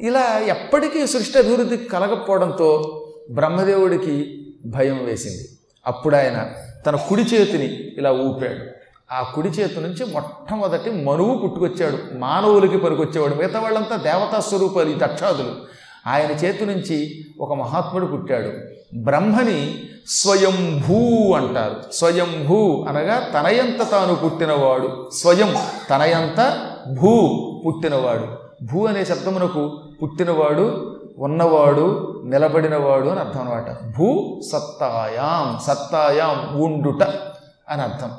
ఇలా ఎప్పటికీ సృష్టి అభివృద్ధి కలగకపోవడంతో బ్రహ్మదేవుడికి భయం వేసింది. అప్పుడు ఆయన తన కుడి చేతిని ఇలా ఊపాడు. ఆ కుడి చేతి నుంచి మొట్టమొదటి మనువు పుట్టుకొచ్చాడు. మానవులకి పనికొచ్చేవాడు. మిగతా వాళ్ళంతా దేవతా స్వరూపాలు ఈ దక్షాదులు. ఆయన చేతి నుంచి ఒక మహాత్ముడు పుట్టాడు. బ్రహ్మని స్వయంభూ అంటారు. స్వయంభూ అనగా తనయంత తాను పుట్టినవాడు. స్వయం తనయంత భూ పుట్టినవాడు. భూ అనే శబ్దమునకు పుట్టినవాడు ఉన్నవాడు నిలబడినవాడు అని అర్థం అనమాట భూ సత్తాయాం సత్తాయాం ఉండుట అని అర్థం.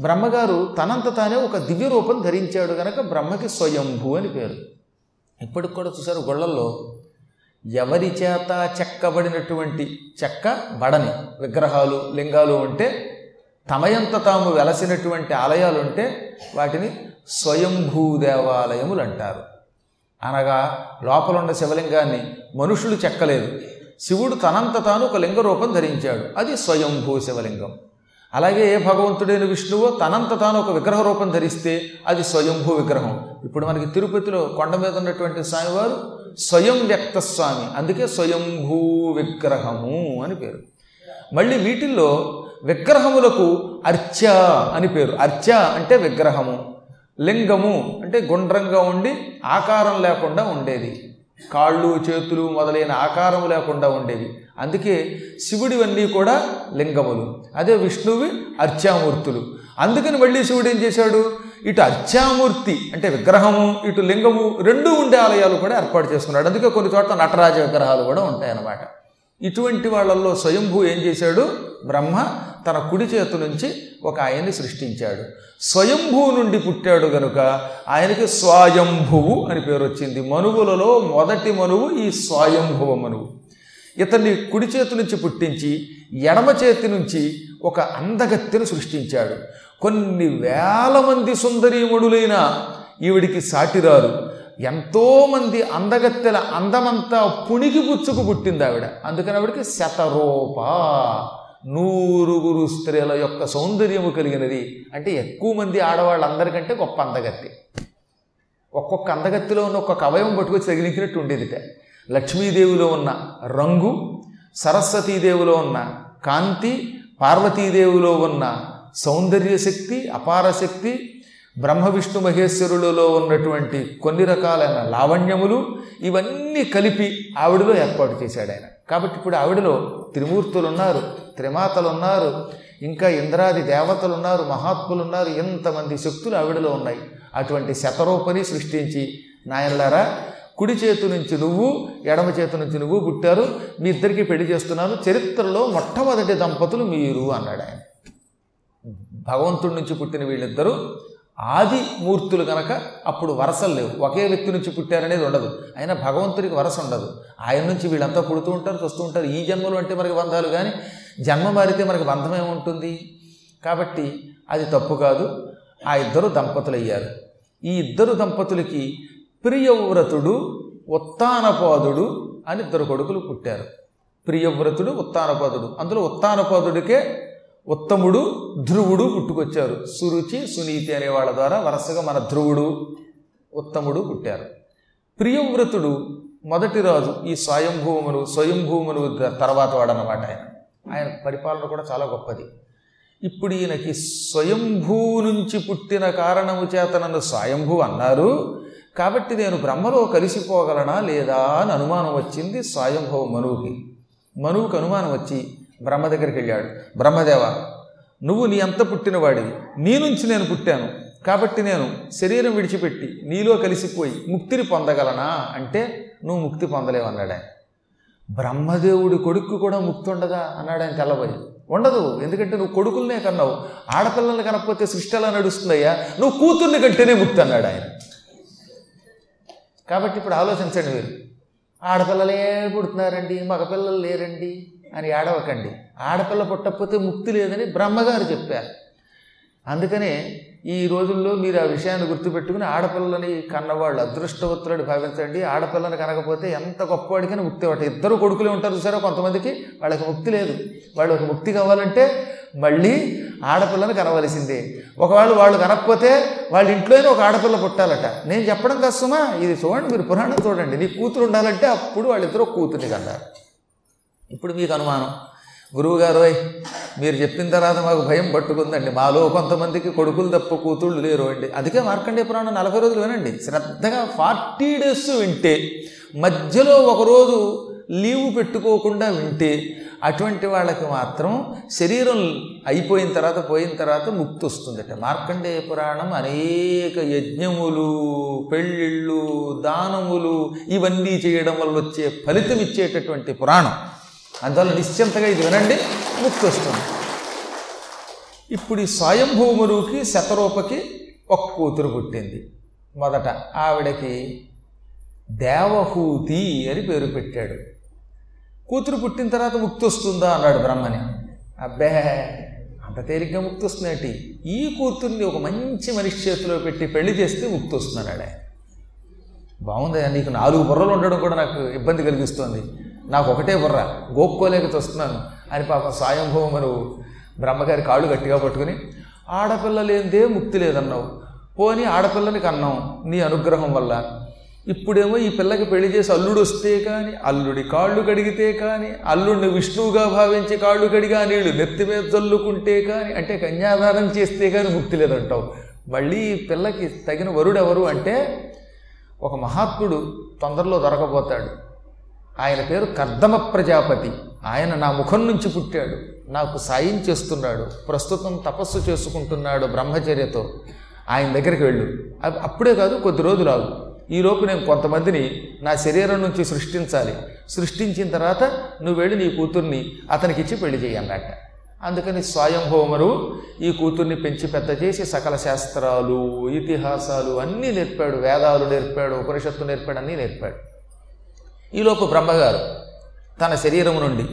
బ్రహ్మగారు తనంత తానే ఒక దివ్య రూపం ధరించాడు గనక బ్రహ్మకి స్వయంభూ అని పేరు. ఇప్పటికి కూడా చూసారు గొళ్ళల్లో ఎవరి చేత చెక్కబడినటువంటి చెక్క బడని విగ్రహాలు లింగాలు ఉంటే తమయంత తాము వెలసినటువంటి ఆలయాలు ఉంటే వాటిని స్వయంభూ దేవాలయములు అంటారు. అనగా లోపల ఉన్న శివలింగాన్ని మనుషులు చెక్కలేదు. శివుడు తనంత తాను ఒక లింగ రూపం ధరించాడు. అది స్వయంభూ శివలింగం. అలాగే ఏ భగవంతుడైన విష్ణువో తనంత తాను ఒక విగ్రహ రూపం ధరిస్తే అది స్వయంభూ విగ్రహం. ఇప్పుడు మనకి తిరుపతిలో కొండ మీద ఉన్నటువంటి స్వామివారు స్వయం వ్యక్త స్వామి అందుకే స్వయంభూ విగ్రహము అని పేరు. మళ్ళీ వీటిల్లో విగ్రహములకు అర్చ అని పేరు. అర్చ అంటే విగ్రహము. లింగము అంటే గుండ్రంగా ఉండి ఆకారం లేకుండా ఉండేది. కాళ్ళు చేతులు మొదలైన ఆకారం లేకుండా ఉండేవి. అందుకే శివుడివన్నీ కూడా లింగములు. అదే విష్ణువి అర్చామూర్తులు. అందుకని మళ్ళీ శివుడు ఏం చేశాడు? ఇటు అర్చామూర్తి అంటే విగ్రహము ఇటు లింగము రెండు ఉండే ఆలయాలు కూడా ఏర్పాటు చేసుకున్నాడు. అందుకే కొన్ని చోట్ల నటరాజ విగ్రహాలు కూడా ఉంటాయన్నమాట. ఇటువంటి వాళ్ళల్లో స్వయంభూ ఏం చేశాడు? బ్రహ్మ తన కుడి చేతు నుంచి ఒక ఆయన్ని సృష్టించాడు. స్వయంభూ నుండి పుట్టాడు గనుక ఆయనకి స్వయంభువు అని పేరు వచ్చింది. మనువులలో మొదటి మనువు ఈ స్వయంభువ మనువు. ఇతన్ని కుడి చేతి నుంచి పుట్టించి ఎడమ చేతి నుంచి ఒక అందగత్తెను సృష్టించాడు. కొన్ని వేల మంది సుందరీమణులైన ఈవిడికి సాటిరారు. ఎంతోమంది అందగత్తెల అందమంతా పుణికి పుచ్చుకు పుట్టింది ఆవిడ అందుకని ఆవిడకి శతరూప నూరుగురు స్త్రీల యొక్క సౌందర్యము కలిగినది. అంటే ఎక్కువ మంది ఆడవాళ్ళందరికంటే గొప్ప అందగత్తి. ఒక్కొక్క అందగత్తిలో ఉన్న ఒక్కొక్క అవయవం పట్టుకొచ్చి తగిలించినట్టు ఉండేదిట. లక్ష్మీదేవిలో ఉన్న రంగు సరస్వతీదేవిలో ఉన్న కాంతి పార్వతీదేవిలో ఉన్న సౌందర్య శక్తి అపార శక్తి బ్రహ్మ విష్ణు మహేశ్వరులలో ఉన్నటువంటి కొన్ని రకాలైన లావణ్యములు ఇవన్నీ కలిపి ఆవిడలో ఏర్పాటు చేశాడు ఆయన. కాబట్టి ఇప్పుడు ఆవిడలో త్రిమూర్తులు ఉన్నారు త్రిమాతలు ఉన్నారు ఇంకా ఇంద్రాది దేవతలు ఉన్నారు మహాత్ములు ఉన్నారు ఎంతమంది శక్తులు ఆవిడలో ఉన్నాయి. అటువంటి శతరూపని సృష్టించి నాయనలారా కుడి చేతు నుంచి నువ్వు ఎడమ చేతు నుంచి నువ్వు పుట్టారు మీ ఇద్దరికి పెళ్ళి చేస్తున్నాను చరిత్రలో మొట్టమొదటి దంపతులు మీరు అన్నాడు ఆయన భగవంతుడి నుంచి పుట్టిన వీళ్ళిద్దరూ ఆది మూర్తులు కనుక అప్పుడు వరసలు లేవు. ఒకే వ్యక్తి నుంచి పుట్టారనేది ఉండదు. అయినా భగవంతుడికి వరస ఉండదు. ఆయన నుంచి వీళ్ళంతా పుడుతూ ఉంటారు చూస్తూ ఉంటారు. ఈ జన్మలు అంటే మనకి బంధాలు కానీ జన్మ మారితే మనకి బంధం ఏముంటుంది? కాబట్టి అది తప్పు కాదు. ఆ ఇద్దరు దంపతులు అయ్యారు ఈ ఇద్దరు దంపతులకి ప్రియవ్రతుడు ఉత్తానపాదుడు అని ఇద్దరు కొడుకులు పుట్టారు. ప్రియవ్రతుడు ఉత్తానపాదుడు. అందులో ఉత్తానపాదుడికే ఉత్తముడు ధ్రువుడు పుట్టుకొచ్చారు. సురుచి సునీతి అనే వాళ్ళ ద్వారా వరుసగా మన ధ్రువుడు ఉత్తముడు పుట్టారు. ప్రియవ్రతుడు మొదటి రాజు ఈ స్వయంభూమును స్వయంభూమును తర్వాత వాడనమాట ఆయన. ఆయన పరిపాలన కూడా చాలా గొప్పది. ఇప్పుడు ఈయనకి స్వయంభూ నుంచి పుట్టిన కారణము చేత నన్ను స్వయంభూ అన్నారు. కాబట్టి నేను బ్రహ్మలో కలిసిపోగలనా లేదా అని అనుమానం వచ్చింది స్వయంభవ మనువుకి. మనువుకి అనుమానం వచ్చి బ్రహ్మ దగ్గరికి వెళ్ళాడు. బ్రహ్మదేవ నువ్వు నీ అంత పుట్టినవాడివి. నీ నుంచి నేను పుట్టాను. కాబట్టి నేను శరీరం విడిచిపెట్టి నీలో కలిసిపోయి ముక్తిని పొందగలనా? అంటే నువ్వు ముక్తి పొందలేవు అన్నాడు ఆయన బ్రహ్మదేవుడి కొడుకు కూడా ముక్తి ఉండదా? అన్నాడు ఆయన తెల్లబోయి. ఉండదు. ఎందుకంటే నువ్వు కొడుకులనే కన్నావు. ఆడపిల్లల్ని కనకపోతే సృష్టి ఎలా నడుస్తుందయ్యా? నువ్వు కూతుర్ని కంటేనే ముక్తి అన్నాడు ఆయన కాబట్టి ఇప్పుడు ఆలోచించండి మీరు. ఆడపిల్లలే పుడుతున్నారండి మగపిల్లలు లేరండి. అని ఏడవకండి. ఆడపిల్ల పుట్టకపోతే ముక్తి లేదని బ్రహ్మగారు చెప్పారు. అందుకనే ఈ రోజుల్లో మీరు ఆ విషయాన్ని గుర్తుపెట్టుకుని ఆడపిల్లని కన్నవాళ్ళు అదృష్టవంతులని భావించండి. ఆడపిల్లని కనకపోతే ఎంత గొప్పవాడికైనా ముక్తి ఒకటి ఇద్దరు కొడుకులే ఉంటారు సరే కొంతమందికి? వాళ్ళకి ముక్తి లేదు. వాళ్ళకి ముక్తి కావాలంటే మళ్ళీ ఆడపిల్లని కనవలసిందే. ఒకవేళ వాళ్ళు కనకపోతే వాళ్ళ ఇంట్లోనే ఒక ఆడపిల్ల పుట్టాలట. నేను చెప్పడం కష్టమా ఇది చూడండి మీరు పురాణం చూడండి. నీ కూతురు ఉండాలంటే అప్పుడు వాళ్ళిద్దరూ కూతుర్ని కన్నారు. ఇప్పుడు మీకు అనుమానం. గురువుగారు మీరు చెప్పిన తర్వాత మాకు భయం పట్టుకుందండి. మాలో కొంతమందికి కొడుకులు తప్ప కూతుళ్ళు లేరు అండి. అందుకే మార్కండేయ పురాణం నలభై రోజులు వినండి. శ్రద్ధగా ఫార్టీ డేస్ వింటే మధ్యలో ఒకరోజు లీవ్ పెట్టుకోకుండా వింటే అటువంటి వాళ్ళకి మాత్రం శరీరం అయిపోయిన తర్వాత పోయిన తర్వాత ముక్తి వస్తుందట. మార్కండేయ పురాణం అనేక యజ్ఞములు పెళ్ళిళ్ళు దానములు ఇవన్నీ చేయడం వల్ల వచ్చే ఫలితం ఇచ్చేటటువంటి పురాణం. అందువల్ల నిశ్చింతగా ఇది వినండి ముక్తి వస్తుంది ఇప్పుడు ఈ స్వయంభూమురుకి శతరూపకి ఒక కూతురు పుట్టింది. మొదట ఆవిడకి దేవహూతి అని పేరు పెట్టాడు. కూతురు పుట్టిన తర్వాత ముక్తి వస్తుందా అన్నాడు బ్రహ్మని. అబ్బే అంత తేలిగ్గా ముక్తి వస్తుందేంటి ఈ కూతుర్ని ఒక మంచి మనిషి చేతిలో పెట్టి పెళ్ళి చేస్తే ముక్తి వస్తున్నాడు బాగుంది నీకు నాలుగు బుర్రలు ఉండడం కూడా నాకు ఇబ్బంది కలిగిస్తుంది. నాకు ఒకటే బుర్ర. గోక్కోలేక చూస్తున్నాను అని పాపం స్వయంభూమను బ్రహ్మగారి కాళ్ళు గట్టిగా పట్టుకుని ఆడపిల్ల లేనిదే ముక్తి లేదన్నావు. పోని ఆడపిల్లని కన్నాం నీ అనుగ్రహం వల్ల. ఇప్పుడేమో ఈ పిల్లకి పెళ్ళి చేసి అల్లుడు వస్తే కానీ అల్లుడి కాళ్ళు కడిగితే కానీ అల్లుడిని విష్ణువుగా భావించి కాళ్ళు కడిగా నీళ్ళు నెత్తి మీద చల్లుకుంటే కానీ అంటే కన్యాదానం చేస్తే కానీ ముక్తి లేదంటావు. మళ్ళీ ఈ పిల్లకి తగిన వరుడు ఎవరు అంటే ఒక మహాత్ముడు తొందరలో దొరకబోతాడు ఆయన పేరు కర్దమ ప్రజాపతి. ఆయన నా ముఖం నుంచి పుట్టాడు. నాకు సాయం చేస్తున్నాడు. ప్రస్తుతం తపస్సు చేసుకుంటున్నాడు బ్రహ్మచర్యతో. ఆయన దగ్గరికి వెళ్ళు. అప్పుడే కాదు కొద్ది రోజులు ఆగు. ఈలోపు నేను కొంతమందిని నా శరీరం నుంచి సృష్టించాలి. సృష్టించిన తర్వాత నువ్వు వెళ్ళి నీ కూతుర్ని అతనికి ఇచ్చి పెళ్ళి చేయాలట అందుకని స్వయంభౌమరు ఈ కూతుర్ని పెంచి పెద్ద చేసి సకల శాస్త్రాలు ఇతిహాసాలు అన్నీ నేర్పాడు. వేదాలు నేర్పాడు ఉపనిషత్తు నేర్పాడు అన్నీ నేర్పాడు. ఈలోపు బ్రహ్మగారు తన శరీరం నుండి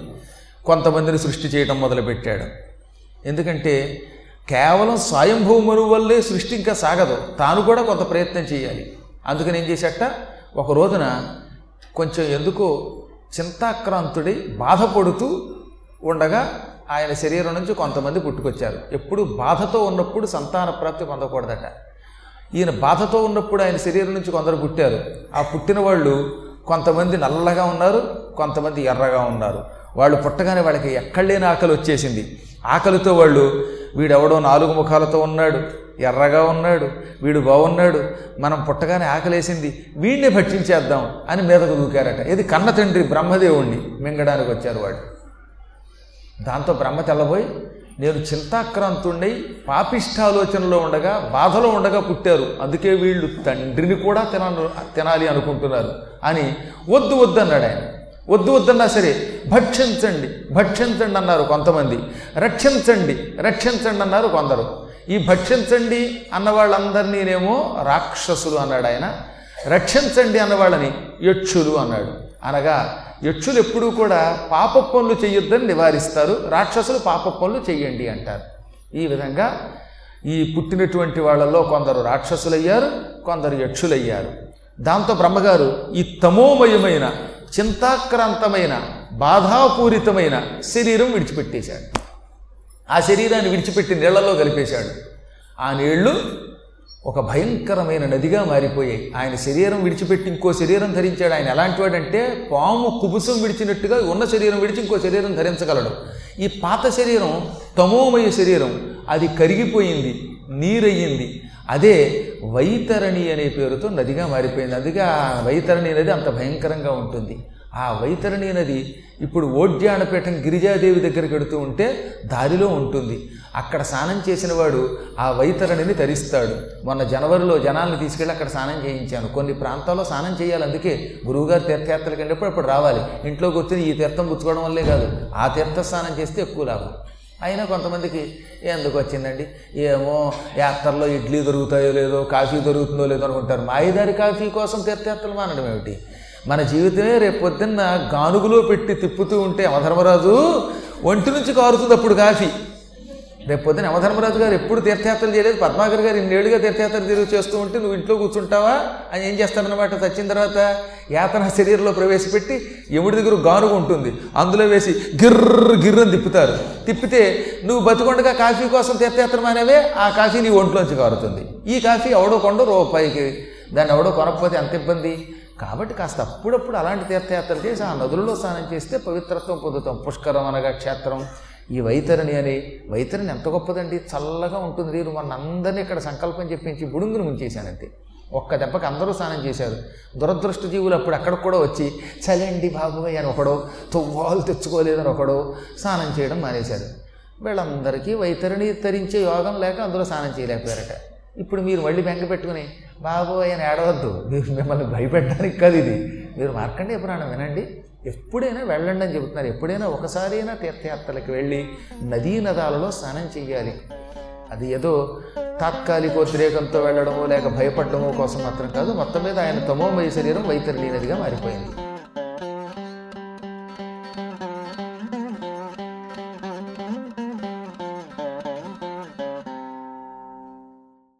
కొంతమందిని సృష్టి చేయటం మొదలుపెట్టాడు. ఎందుకంటే కేవలం స్వయంభూమును వల్లే సృష్టి ఇంకా సాగదు. తాను కూడా కొంత ప్రయత్నం చేయాలి. అందుకని ఏం చేశాట? ఒక రోజున కొంచెం ఎందుకో చింతాక్రాంతుడి బాధపడుతూ ఉండగా ఆయన శరీరం నుంచి కొంతమంది పుట్టుకొచ్చారు. ఎప్పుడు బాధతో ఉన్నప్పుడు సంతాన ప్రాప్తి పొందకూడదట. ఈయన బాధతో ఉన్నప్పుడు ఆయన శరీరం నుంచి కొందరు పుట్టారు. ఆ పుట్టిన వాళ్ళు కొంతమంది నల్లగా ఉన్నారు కొంతమంది ఎర్రగా ఉన్నారు. వాళ్ళు పుట్టగానే వాళ్ళకి ఎక్కడలేని ఆకలి వచ్చేసింది. ఆకలితో వాళ్ళు వీడెవడో నాలుగు ముఖాలతో ఉన్నాడు ఎర్రగా ఉన్నాడు వీడు బాగున్నాడు మనం పుట్టగానే ఆకలేసింది వీడిని భక్షించేద్దాం అని మీదకు దూకారట. ఇది కన్న తండ్రి బ్రహ్మదేవుణ్ణి మింగడానికి వచ్చారు వాడు దాంతో బ్రహ్మ తెల్లబోయి నేను చింతాక్రాంతుండై పాపిష్టాలోచనలో ఉండగా బాధలో ఉండగా పుట్టారు. అందుకే వీళ్ళు తండ్రిని కూడా తిన తినాలి అనుకుంటున్నారు. అని వద్దు వద్దు అన్నాడు ఆయన. వద్దు వద్దన్నా సరే భక్షించండి భక్షించండి అన్నారు కొంతమంది. రక్షించండి రక్షించండి అన్నారు కొందరు. ఈ భక్షించండి అన్న వాళ్ళందరినీనేమో రాక్షసులు అన్నాడు ఆయన. రక్షించండి అన్న వాళ్ళని యక్షులు అన్నాడు. అనగా యక్షులు ఎప్పుడూ కూడా పాప పనులు చేయొద్దని నివారిస్తారు. రాక్షసులు పాప పనులు చేయండి అంటారు. ఈ విధంగా ఈ పుట్టినటువంటి వాళ్ళల్లో కొందరు రాక్షసులయ్యారు కొందరు యక్షులయ్యారు. దాంతో బ్రహ్మగారు ఈ తమోమయమైన చింతాక్రాంతమైన బాధాపూరితమైన శరీరం విడిచిపెట్టేశాడు. ఆ శరీరాన్ని విడిచిపెట్టి నీళ్ళలో కలిపేశాడు. ఆ నీళ్ళు ఒక భయంకరమైన నదిగా మారిపోయాయి ఆయన శరీరం విడిచిపెట్టి ఇంకో శరీరం ధరించాడు. ఆయన ఎలాంటివాడంటే పాము కుబుసం విడిచినట్టుగా ఉన్న శరీరం విడిచి ఇంకో శరీరం ధరించగలడు. ఈ పాత శరీరం తమోమయ శరీరం అది కరిగిపోయింది నీరయ్యింది. అదే వైతరణి అనే పేరుతో నదిగా మారిపోయింది. అందుకే ఆ వైతరణి అనేది అంత భయంకరంగా ఉంటుంది. ఆ వైతరణి నది ఇప్పుడు ఓడ్యానపీఠం గిరిజాదేవి దగ్గరికి వెడుతూ ఉంటే దారిలో ఉంటుంది. అక్కడ స్నానం చేసిన వాడు ఆ వైతరణిని తరిస్తాడు. మొన్న జనవరిలో జనాలను తీసుకెళ్ళి అక్కడ స్నానం చేయించాను. కొన్ని ప్రాంతాల్లో స్నానం చేయాలి. అందుకే గురువుగారు తీర్థయాత్రలకు వెళ్ళినప్పుడు అప్పుడు రావాలి. ఇంట్లో వచ్చి ఈ తీర్థం పుచ్చుకోవడం వల్లే కాదు. ఆ తీర్థ స్నానం చేస్తే ఎక్కువ లాభం. అయినా కొంతమందికి ఎందుకు వచ్చిందండి? ఏమో యాత్రలో ఇడ్లీ దొరుకుతాయో లేదో కాఫీ దొరుకుతుందో లేదో అనుకుంటారు. మాయిదారి కాఫీ కోసం తీర్థయాత్రలు మానడం ఏమిటి? మన జీవితమే రేపొద్దున్న గానుగులో పెట్టి తిప్పుతూ ఉంటే యమధర్మరాజు ఒంటి నుంచి కారుతుంది అప్పుడు కాఫీ. రేపు యమధర్మరాజు గారు ఎప్పుడు తీర్థయాత్రలు చేయలేదు. పద్మాకర్ గారు ఇన్నేళ్ళుగా తీర్థయాత్రలు తిరుగు చేస్తూ ఉంటే నువ్వు ఇంట్లో కూర్చుంటావా? అని ఏం చేస్తాడనమాట చచ్చిన తర్వాత యాతన శరీరంలో ప్రవేశపెట్టి ఎముడి దగ్గర గానుగు ఉంటుంది. అందులో వేసి గిర్ర గిర్రని తిప్పుతారు. తిప్పితే నువ్వు బతికొండగా కాఫీ కోసం తీర్థయాత్ర మానేవే? ఆ కాఫీ నీ ఒంట్లోంచి కారుతుంది. ఈ కాఫీ ఎవడో కొండ రూపాయికి. దాన్ని ఎవడో కొనకపోతే ఎంత ఇబ్బంది? కాబట్టి కాస్త అప్పుడప్పుడు అలాంటి తీర్థయాత్రలు చేసి ఆ నదులలో స్నానం చేస్తే పవిత్రత్వం పొందుతాం. పుష్కరం అనగా క్షేత్రం. ఈ వైతరిణి అని వైతరిణి ఎంత గొప్పదండి. చల్లగా ఉంటుంది. నేను మన అందరినీ ఇక్కడ సంకల్పం చెప్పించి బుడుంగును ముంచేశానంతే. ఒక్క దెబ్బకి అందరూ స్నానం చేశారు. దురదృష్ట జీవులు అప్పుడు అక్కడికి కూడా వచ్చి చలండి బాబోయ్ అని ఒకడో తువ్వాలు తెచ్చుకోలేదని ఒకడో స్నానం చేయడం మానేశారు. వీళ్ళందరికీ వైతరిణి తరించే యోగం లేక అందులో స్నానం చేయలేకపోయారట. ఇప్పుడు మీరు మళ్ళీ బెంగ పెట్టుకుని బాబోయ్ అని ఏడవద్దు. మీరు మిమ్మల్ని భయపెట్టడానికి కాదు ఇది. మీరు మార్కండే పురాణం వినండి. ఎప్పుడైనా వెళ్ళండి అని చెబుతున్నారు. ఎప్పుడైనా ఒకసారైనా తీర్థయాత్రలకు వెళ్ళి నదీ నదాలలో స్నానం చేయాలి అది ఏదో తాత్కాలిక ఉద్రేకంతో వెళ్ళడమో లేక భయపడడమో కోసం మాత్రం కాదు. మొత్తం మీద ఆయన తమోమయ శరీరం వైతరిలీనదిగా మారిపోయింది.